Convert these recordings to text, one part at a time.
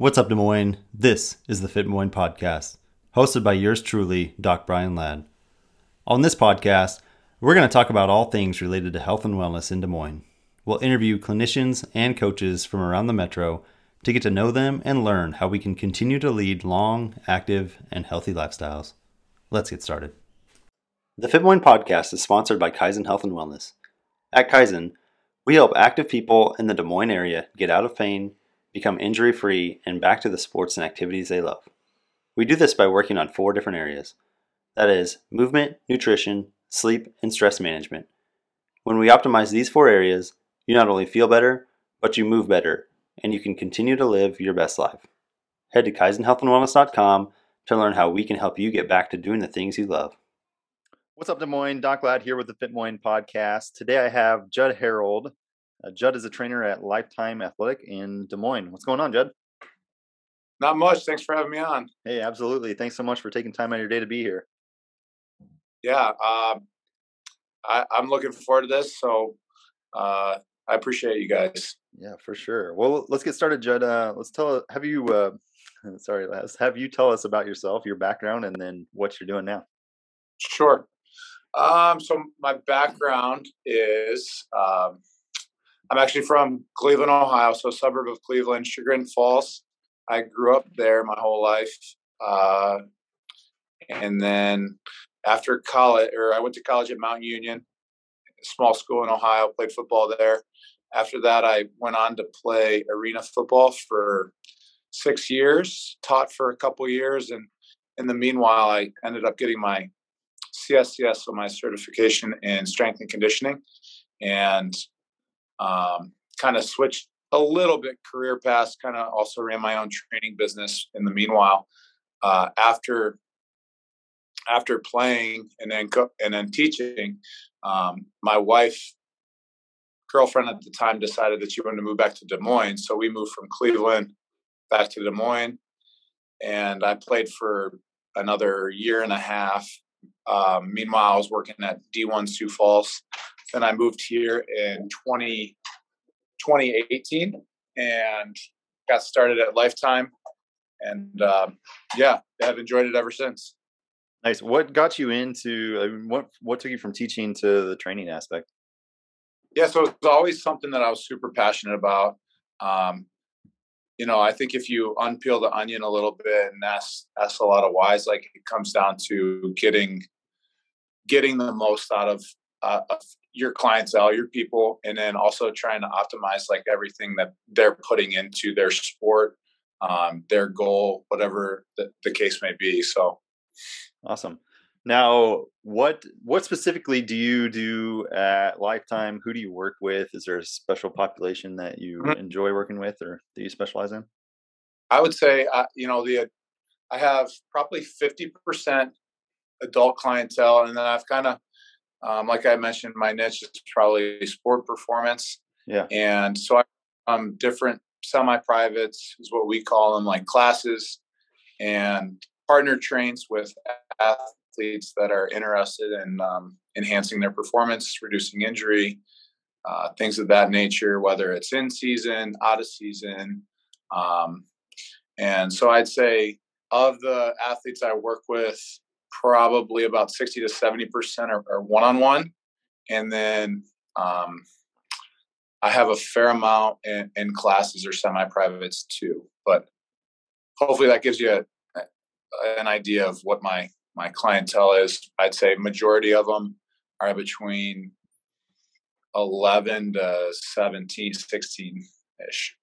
What's up, Des Moines? This is the Fit Moines podcast, hosted by yours truly, Doc Brian Ladd. On this podcast, we're going to talk about all things related to health and wellness in Des Moines. We'll interview clinicians and coaches from around the metro to get to know them and learn how we can continue to lead long, active, and healthy lifestyles. Let's get started. The Fit Moines podcast is sponsored by Kaizen Health and Wellness. At Kaizen, we help active people in the Des Moines area get out of pain, become injury free, and back to the sports and activities they love. We do this by working on four different areas that is, movement, nutrition, sleep, and stress management. When we optimize these four areas, you not only feel better, but you move better, and you can continue to live your best life. Head to KaizenHealthAndWellness.com to learn how we can help you get back to doing the things you love. What's up, Des Moines? Doc Ladd here with the Fit Moines podcast. Today I have Judd Harrold. Uh, Judd is a trainer at Lifetime Athletic in Des Moines. What's going on, Judd? Not much. Thanks for having me on. Hey, absolutely. Thanks so much for taking time out of your day to be here. Yeah, um, I, am looking forward to this. So uh, I appreciate you guys. Yeah, for sure. Well, let's get started, Judd. Uh, let's tell. Have you? Uh, sorry, Les. Have you tell us about yourself, your background, and then what you're doing now? Sure. Um, so my background is um, I'm actually from Cleveland, Ohio, so a suburb of Cleveland, Chagrin Falls. I grew up there my whole life, uh, and then after college, or I went to college at Mount Union, small school in Ohio, played football there. After that, I went on to play arena football for six years, taught for a couple years, and in the meanwhile, I ended up getting my CSCS, so my certification in strength and conditioning, and um, kind of switched a little bit career paths. Kind of also ran my own training business in the meanwhile. Uh, after after playing and then co- and then teaching, um, my wife girlfriend at the time decided that she wanted to move back to Des Moines, so we moved from Cleveland back to Des Moines, and I played for another year and a half. Um, meanwhile, I was working at D1 Sioux Falls. Then I moved here in 20, 2018 and got started at Lifetime. And um, yeah, I've enjoyed it ever since. Nice. What got you into? I mean, what what took you from teaching to the training aspect? Yeah, so it's always something that I was super passionate about. Um, you know, I think if you unpeel the onion a little bit and ask ask a lot of whys, like it comes down to getting getting the most out of, uh, of your clientele, your people, and then also trying to optimize like everything that they're putting into their sport, um, their goal, whatever the, the case may be. So, awesome. Now, what what specifically do you do at Lifetime? Who do you work with? Is there a special population that you mm-hmm. enjoy working with, or do you specialize in? I would say, uh, you know, the I have probably fifty percent adult clientele, and then I've kind of, um, like I mentioned, my niche is probably sport performance. Yeah, and so I um different semi-privates is what we call them, like classes, and partner trains with athletes athletes that are interested in um, enhancing their performance, reducing injury, uh, things of that nature, whether it's in season, out of season. Um, and so I'd say of the athletes I work with, probably about 60 to 70% are one on one. And then um, I have a fair amount in, in classes or semi privates too. But hopefully that gives you a, an idea of what my my clientele is i'd say majority of them are between 11 to 17 16 ish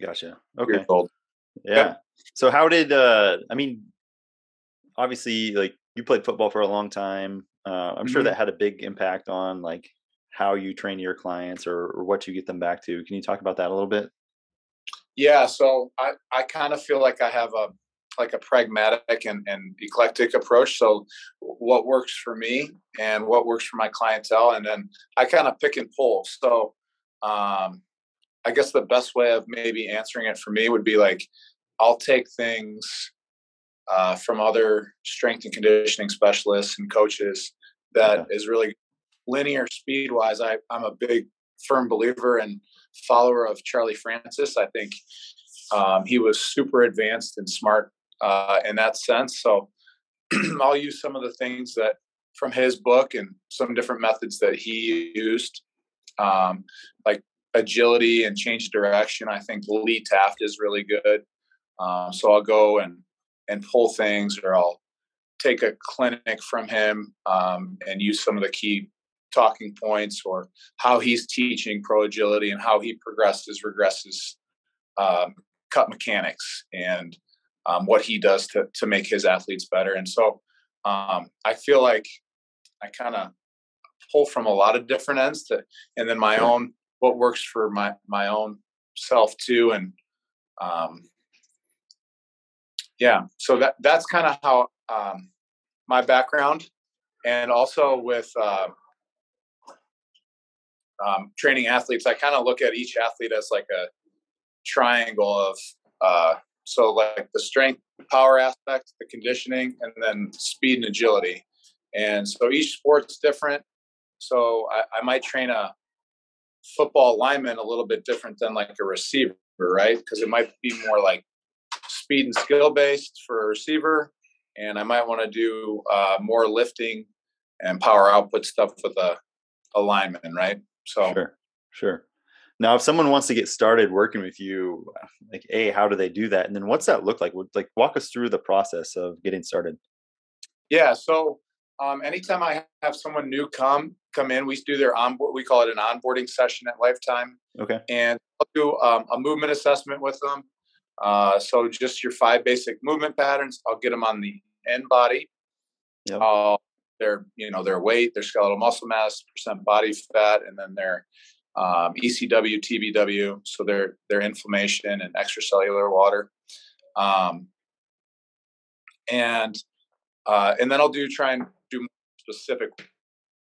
gotcha okay yeah. yeah so how did uh i mean obviously like you played football for a long time uh, i'm mm-hmm. sure that had a big impact on like how you train your clients or, or what you get them back to can you talk about that a little bit yeah so i i kind of feel like i have a like a pragmatic and, and eclectic approach. So what works for me and what works for my clientele, and then I kind of pick and pull. So um, I guess the best way of maybe answering it for me would be like I'll take things uh, from other strength and conditioning specialists and coaches that yeah. is really linear speed wise. I, I'm a big firm believer and follower of Charlie Francis. I think Um, he was super advanced and smart uh, in that sense. So I'll use some of the things that from his book and some different methods that he used, um, like agility and change direction. I think Lee Taft is really good. Um, so I'll go and and pull things, or I'll take a clinic from him um, and use some of the key talking points, or how he's teaching pro agility and how he progresses, regresses um, cut mechanics, and um, what he does to to make his athletes better. And so um, I feel like I kind of pull from a lot of different ends to, and then my own what works for my my own self too, and um, yeah, so that that's kind of how um, my background, and also with uh, um, training athletes, I kind of look at each athlete as like a triangle of uh, so like the strength, power aspect, the conditioning, and then speed and agility. And so each sport's different. So I, I might train a football lineman a little bit different than like a receiver, right? Because it might be more like speed and skill based for a receiver, and I might want to do uh, more lifting and power output stuff with a, a lineman, right? So sure, sure. Now, if someone wants to get started working with you, like, a, how do they do that, and then what's that look like? Like, walk us through the process of getting started. Yeah. So um, anytime I have someone new come come in, we do their onboard. We call it an onboarding session at Lifetime. Okay. And I'll do um, a movement assessment with them. Uh, so just your five basic movement patterns. I'll get them on the InBody. Yep. Uh, their you know their weight, their skeletal muscle mass, percent body fat, and then their um, ECW, TBW, so their their inflammation and extracellular water. Um, and uh, and then I'll do try and do specific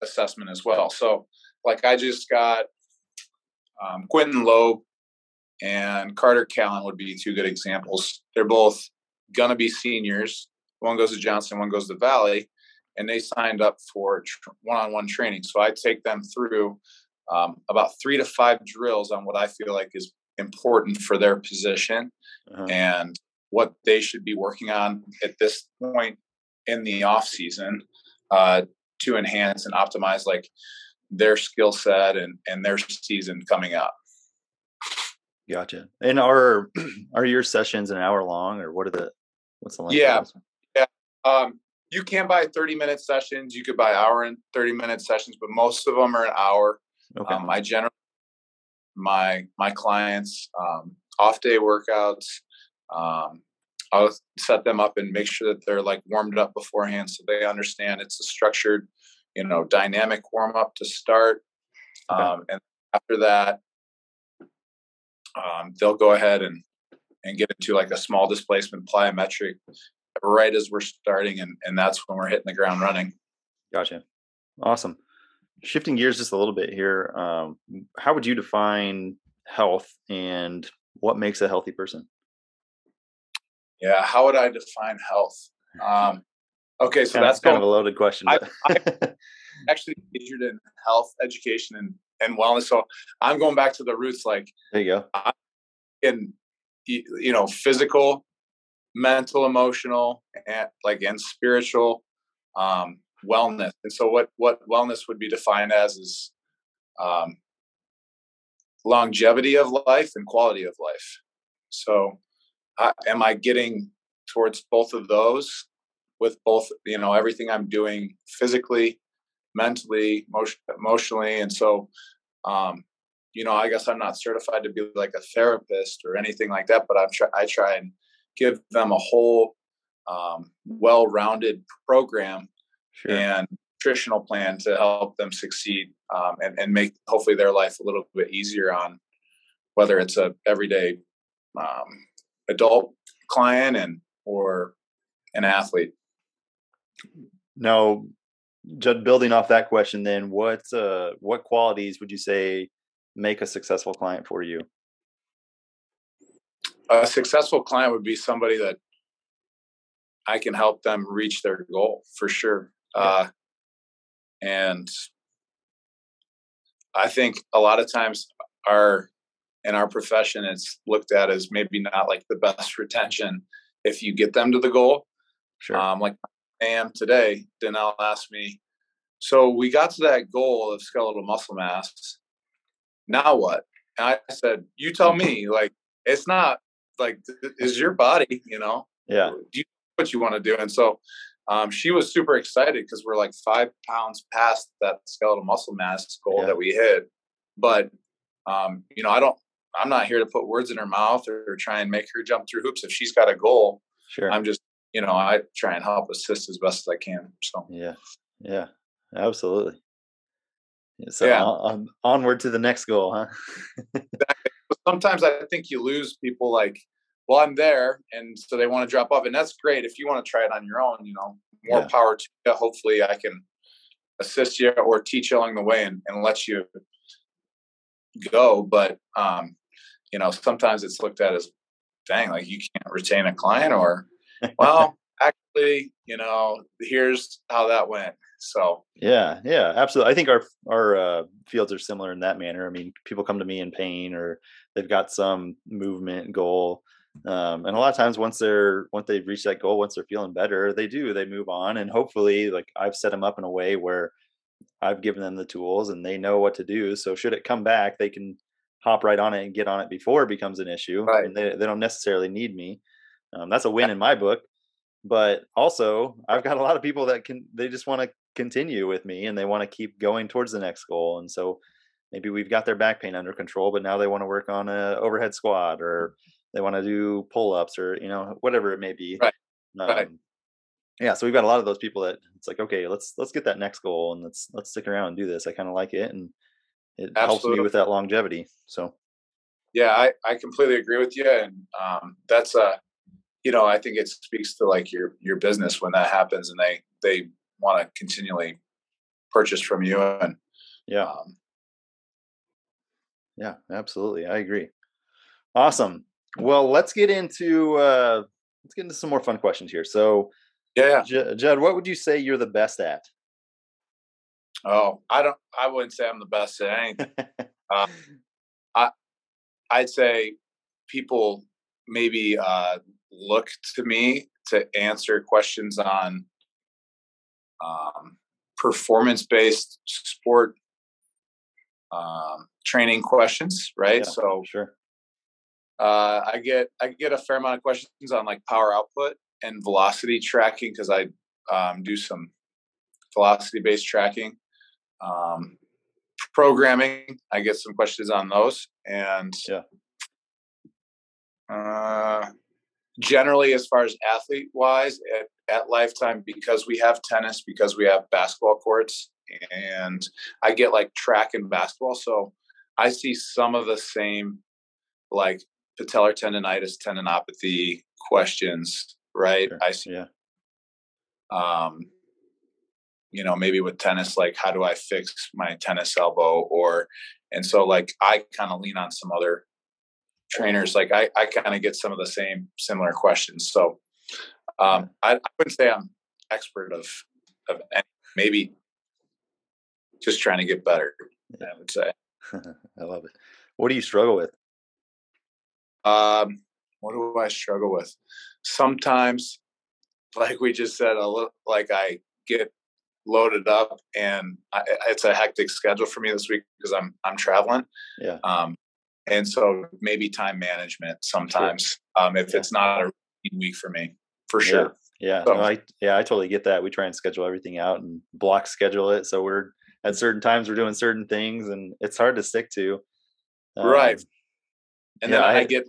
assessment as well. So, like I just got um, Quinton Loeb and Carter Callan would be two good examples. They're both gonna be seniors. One goes to Johnson, one goes to Valley, and they signed up for one-on-one training. So I take them through um, about three to five drills on what I feel like is important for their position uh-huh. and what they should be working on at this point in the off season uh, to enhance and optimize like their skill set and and their season coming up. Gotcha. And are are your sessions an hour long, or what are the what's the length? Yeah, yeah. Um, you can buy thirty minute sessions. You could buy hour and thirty minute sessions, but most of them are an hour. Okay. Um, I generally my my clients um, off day workouts. Um, I'll set them up and make sure that they're like warmed up beforehand so they understand it's a structured, you know, dynamic warm up to start. Okay. Um, and after that, um, they'll go ahead and and get into like a small displacement plyometric right as we're starting, and and that's when we're hitting the ground running. Gotcha. Awesome. Shifting gears just a little bit here, um, how would you define health and what makes a healthy person? Yeah, how would I define health? Um, okay, so kind that's kind of a loaded question. I, I actually majored in health education and, and wellness, so I'm going back to the roots. Like there you go. I, in you know, physical, mental, emotional, and like and spiritual um, wellness. And so, what what wellness would be defined as is um, longevity of life and quality of life. So, uh, am I getting towards both of those with both, you know, everything I'm doing physically, mentally, emotion, emotionally. And so, um, you know, I guess I'm not certified to be like a therapist or anything like that, but I'm try, I try and give them a whole um, well-rounded program sure. and nutritional plan to help them succeed um, and, and make hopefully their life a little bit easier on whether it's a everyday um, adult client and or an athlete. Now, just building off that question, then what uh, what qualities would you say make a successful client for you? A successful client would be somebody that I can help them reach their goal for sure. Yeah. Uh, and I think a lot of times our in our profession, it's looked at as maybe not like the best retention if you get them to the goal. Sure. Um, like I am today, Danelle asked me, so we got to that goal of skeletal muscle mass. Now what? And I said, you tell me. Like it's not like is your body, you know? Yeah. Do you what you want to do? And so um, she was super excited because we're like five pounds past that skeletal muscle mass goal Yeah. that we hit. But um, you know, I don't. I'm not here to put words in her mouth or, or try and make her jump through hoops. If she's got a goal, Sure. I'm just you know I try and help assist as best as I can. So Yeah, yeah, absolutely. So Yeah. on, on, onward to the next goal, huh? sometimes I think you lose people like, well, I'm there, and so they want to drop off, and that's great. If you want to try it on your own, you know, more Yeah. power to you. Hopefully, I can assist you or teach you along the way and, and let you go. But um, you know, sometimes it's looked at as, dang, like you can't retain a client, or well, actually, you know, here's how that went. So Yeah, yeah, absolutely. I think our our uh, fields are similar in that manner. I mean, people come to me in pain or they've got some movement goal, um, and a lot of times once they're once they've reached that goal, once they're feeling better, they do they move on, and hopefully, like I've set them up in a way where I've given them the tools and they know what to do. So should it come back, they can hop right on it and get on it before it becomes an issue, Right. and they they don't necessarily need me. Um, that's a win in my book but also i've got a lot of people that can they just want to continue with me and they want to keep going towards the next goal and so maybe we've got their back pain under control but now they want to work on a overhead squat or they want to do pull-ups or you know whatever it may be Right, um, right. yeah so we've got a lot of those people that it's like okay let's let's get that next goal and let's let's stick around and do this. I kind of like it and it helps me with that longevity so. Yeah, I, I completely agree with you, and um, that's a you know I think it speaks to like your your business when that happens, and they they want to continually purchase from you, and yeah um, Yeah, absolutely. I agree. Awesome. Well, let's get into uh let's get into some more fun questions here. So, yeah, yeah. J- Judd, what would you say you're the best at? Oh, I don't. I wouldn't say I'm the best at anything. Uh, I I'd say people maybe uh, look to me to answer questions on um, performance based sport um, training questions, right? Yeah. So sure. uh, I get I get a fair amount of questions on like power output and velocity tracking because I um, do some velocity based tracking. Um, programming, I get some questions on those, and Yeah. Uh, generally, as far as athlete wise, at, at Lifetime, because we have tennis, because we have basketball courts, and I get like track and basketball, so I see some of the same like patellar tendonitis, tendinopathy questions, right? Sure. I see, Yeah. um, you know, maybe with tennis, like how do I fix my tennis elbow? Or, and so like I kind of lean on some other trainers. Like I, I kind of get some of the same similar questions. So um, I, I wouldn't say I'm expert of, of any, maybe just trying to get better, I would say. I love it. What do you struggle with? Um, what do I struggle with? Sometimes, like we just said, a little like I get loaded up, and I, it's a hectic schedule for me this week because I'm I'm traveling. Yeah. Um, and so maybe time management sometimes, um, if Yeah. it's not a week for me, for sure. Yeah. So- No, I yeah, I totally get that. We try and schedule everything out and block schedule it. So we're at certain times we're doing certain things and it's hard to stick to. Right. Um, And Yeah, then I, I- get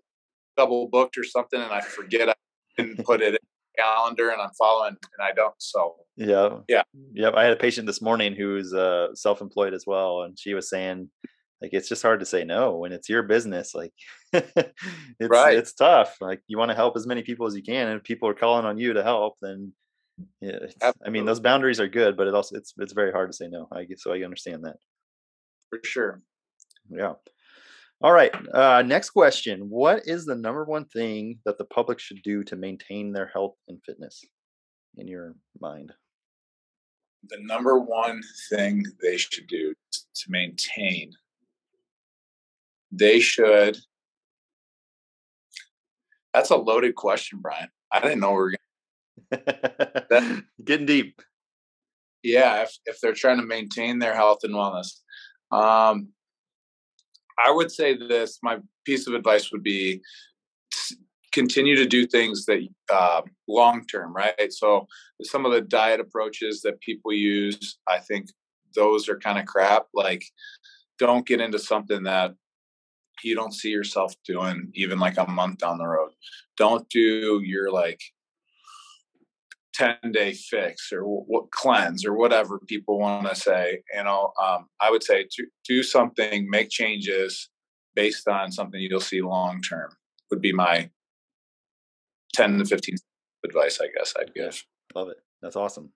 double booked or something, and I forget I didn't put it in the calendar, and I'm following, and I don't. So Yeah. Yeah. Yep. I had a patient this morning who's uh, self-employed as well, and she was saying, like, it's just hard to say no when it's your business. Like, it's Right. it's tough. Like, you want to help as many people as you can, and if people are calling on you to help, then yeah. I mean, those boundaries are good, but it also it's it's very hard to say no. I get so I understand that. for sure. Yeah. All right. Uh, next question. What is the number one thing that the public should do to maintain their health and fitness in your mind? the number one thing they should do to maintain they should. That's a loaded question, Brian. I didn't know we were that, getting deep. Yeah, if if they're trying to maintain their health and wellness, um, I would say this. My piece of advice would be continue to do things that uh, long term, right? So some of the diet approaches that people use, I think those are kind of crap. Like, don't get into something that you don't see yourself doing even like a month down the road. Don't do your like 10 day fix or what cleanse or whatever people want to say you know um, i would say to do something make changes based on something you'll see long term would be my 10 to 15 advice i guess i'd give. Love it. That's awesome.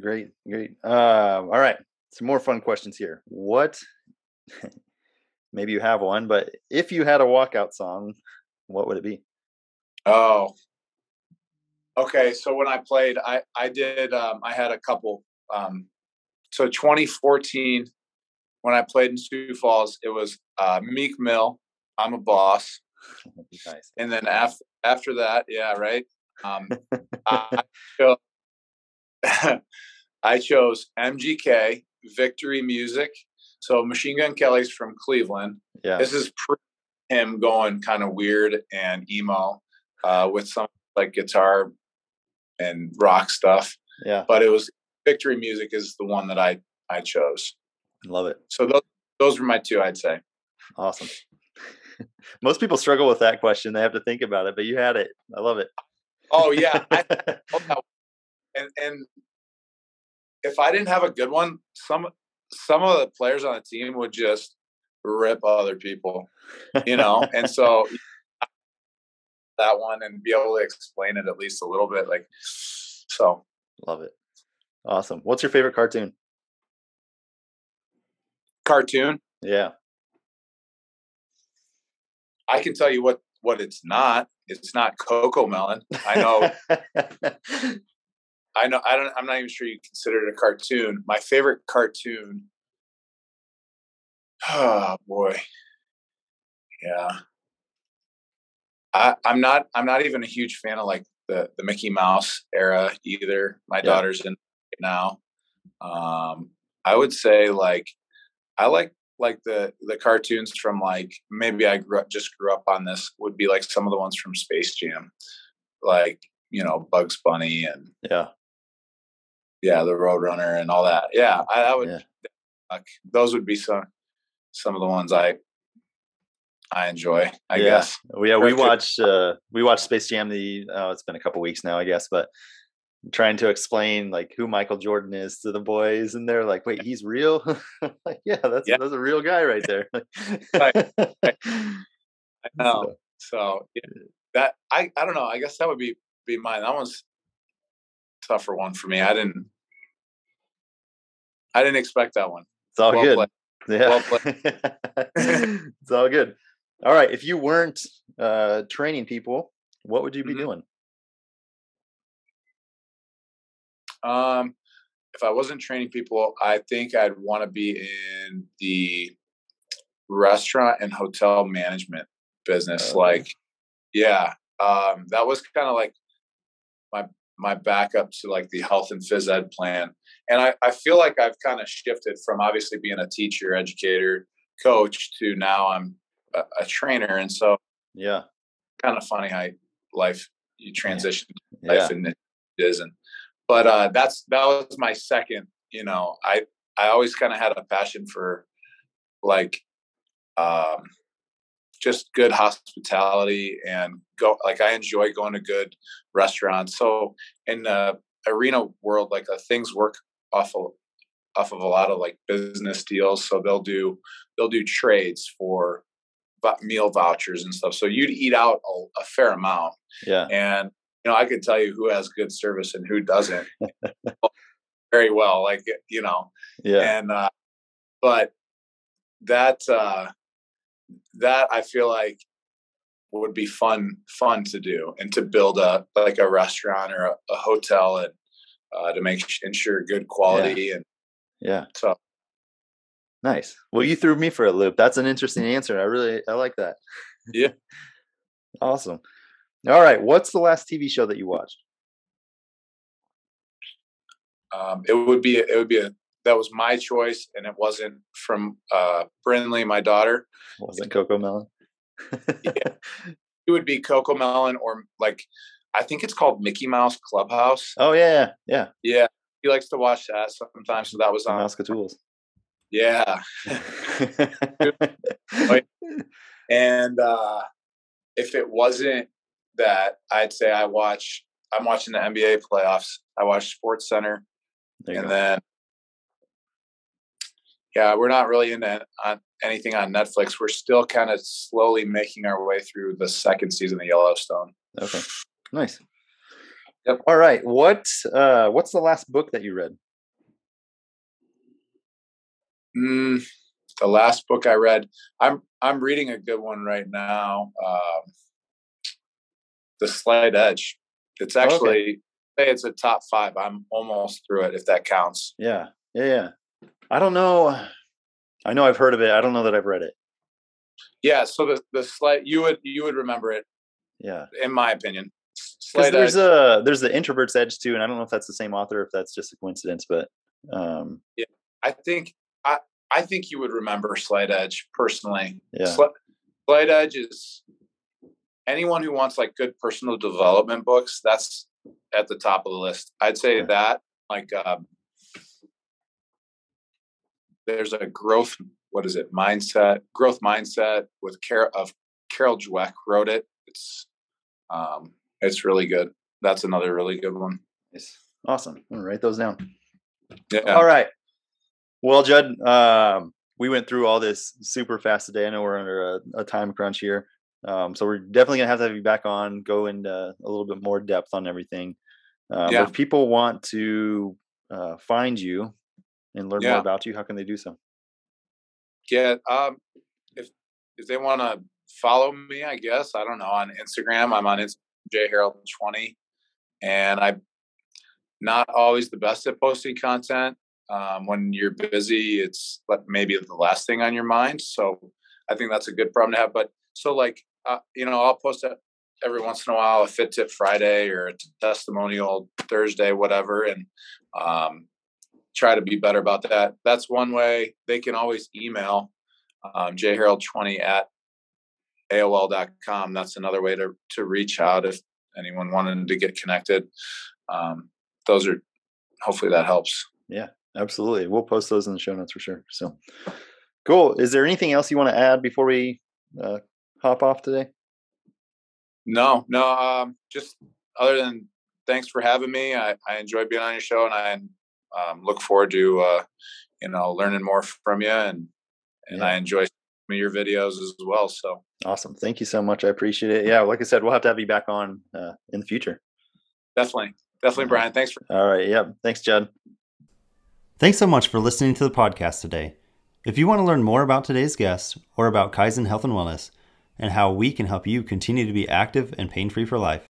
Great great. Uh, all right some more fun questions here. What maybe you have one but if you had a walkout song what would it be oh Okay, so when I played, I I did um, I had a couple. Um, so 2014, when I played in Sioux Falls, it was uh, Meek Mill. I'm a boss. Nice. And then after after that, yeah, right. Um, I, chose, I chose MGK Victory Music. So Machine Gun Kelly's from Cleveland. Yeah. This is him going kind of weird and emo uh, with some like guitar and rock stuff. Yeah. But it was victory music is the one that I I chose. I love it. So those those were my two, I'd say. Awesome. Most people struggle with that question. They have to think about it, but you had it. I love it. Oh yeah. I, and and if I didn't have a good one, some some of the players on the team would just rip other people, you know. and so that one and be able to explain it at least a little bit. Like, so love it. Awesome. What's your favorite cartoon? Cartoon? Yeah. I can tell you what what it's not. It's not CoComelon. I know. I know. I don't. I'm not even sure you consider it a cartoon. My favorite cartoon. Oh boy. Yeah. I, am not. I'm not even a huge fan of like the the Mickey Mouse era either. My yeah. daughter's in now. Um, I would say like I like like the the cartoons from like maybe I grew up just grew up on this would be like some of the ones from Space Jam, like you know Bugs Bunny and yeah, yeah, the Roadrunner and all that. Yeah, I, I would. Yeah. Like, those would be some some of the ones I I enjoy. I yeah. guess. Yeah, we watched uh, we watched Space Jam. The oh, it's been a couple weeks now, I guess, but trying to explain like who Michael Jordan is to the boys, and they're like, "Wait, he's real?" like, yeah, that's yeah. that's a real guy right there. right. I know. So yeah, that I I don't know. I guess that would be be mine. That one's tougher one for me. I didn't I didn't expect that one. It's all well good. Played. Yeah, well it's all good. All right. If you weren't uh, training people, what would you be mm-hmm. doing? Um, if I wasn't training people, I think I'd want to be in the restaurant and hotel management business. Like, yeah, um, that was kind of like my backup to like the health and phys ed plan. And I, I feel like I've kind of shifted from obviously being a teacher, educator, coach to now I'm a, a trainer, and so yeah, kind of funny how life you transition yeah. life and it isn't. But uh, that's that was my second. You know, I I always kind of had a passion for like um, just good hospitality and go like I enjoy going to good restaurants. So in the arena world, like uh, things work off of off of a lot of like business deals. So they'll do they'll do trades for meal vouchers and stuff. So you'd eat out a, a fair amount. Yeah. And you know, I could tell you who has good service and who doesn't very well. Like you know. Yeah. And uh, but that uh, that I feel like would be fun fun to do and to build a like a restaurant or a, a hotel and uh, to make ensure good quality yeah. and yeah so Nice. Well, you threw me for a loop. That's an interesting answer. I really I like that. Yeah. awesome. All right. What's the last TV show that you watched? Um, it would be it would be a that was my choice, and it wasn't from uh, Brinley, my daughter. It Wasn't CoComelon? yeah. It would be CoComelon or like I think it's called Mickey Mouse Clubhouse. Oh yeah, yeah, yeah. He likes to watch that sometimes. So that was on Mouse Tools. Yeah. and uh, if it wasn't that, I'd say I watch. I'm watching the NBA playoffs. I watch SportsCenter, and go. then yeah, we're not really into on anything on Netflix. We're still kind of slowly making our way through the second season of Yellowstone. Okay, nice. Yep. All right. What uh, What's the last book that you read? Mm, the last book I read, I'm I'm reading a good one right now. Um, the Slight Edge. It's actually okay. it's a top five. I'm almost through it, if that counts. Yeah, yeah, yeah. I don't know. I know I've heard of it. I don't know that I've read it. Yeah, so the the slight you would you would remember it. Yeah, in my opinion. Because there's edge. a there's the introvert's edge too, and I don't know if that's the same author, if that's just a coincidence, but um yeah, I think I I think you would remember Slight Edge personally. Yeah, Slight Edge is anyone who wants like good personal development books. That's at the top of the list. I'd say yeah. that like um, there's a growth what is it mindset growth mindset with care of Carol Dweck wrote it. It's um, it's really good. That's another really good one. Nice. Awesome. I'm gonna write those down. Yeah. All right. Well, Judd, um, we went through all this super fast today. I know we're under a, a time crunch here. Um, so we're definitely gonna have to have you back on, go into a little bit more depth on everything. Um, yeah. if people want to uh, find you and learn yeah. more about you, how can they do so? Yeah, um, if if they want to follow me, I guess I don't know on Instagram. I'm on Instagram, J Harrold twenty, and I'm not always the best at posting content. Um, when you're busy, it's maybe the last thing on your mind. So I think that's a good problem to have. But so like uh, you know, I'll post every once in a while, a fit tip Friday or a testimonial Thursday, whatever, and um, try to be better about that. That's one way. They can always email um, jharrold20 at AOL.com. That's another way to, to reach out if anyone wanted to get connected. Um, those are, hopefully that helps. Yeah, absolutely. We'll post those in the show notes for sure. So cool. Is there anything else you want to add before we uh, hop off today? No, no. Um, just other than thanks for having me. I, I enjoy being on your show, and I um, look forward to uh, you know learning more from you, and and yeah. I enjoy your videos as well. So awesome! Thank you so much. I appreciate it. Yeah, like I said, we'll have to have you back on uh, in the future. Definitely, definitely, Brian. Thanks for. All right. Yep. Thanks, Judd. Thanks so much for listening to the podcast today. If you want to learn more about today's guest or about Kaizen Health and Wellness and how we can help you continue to be active and pain free for life,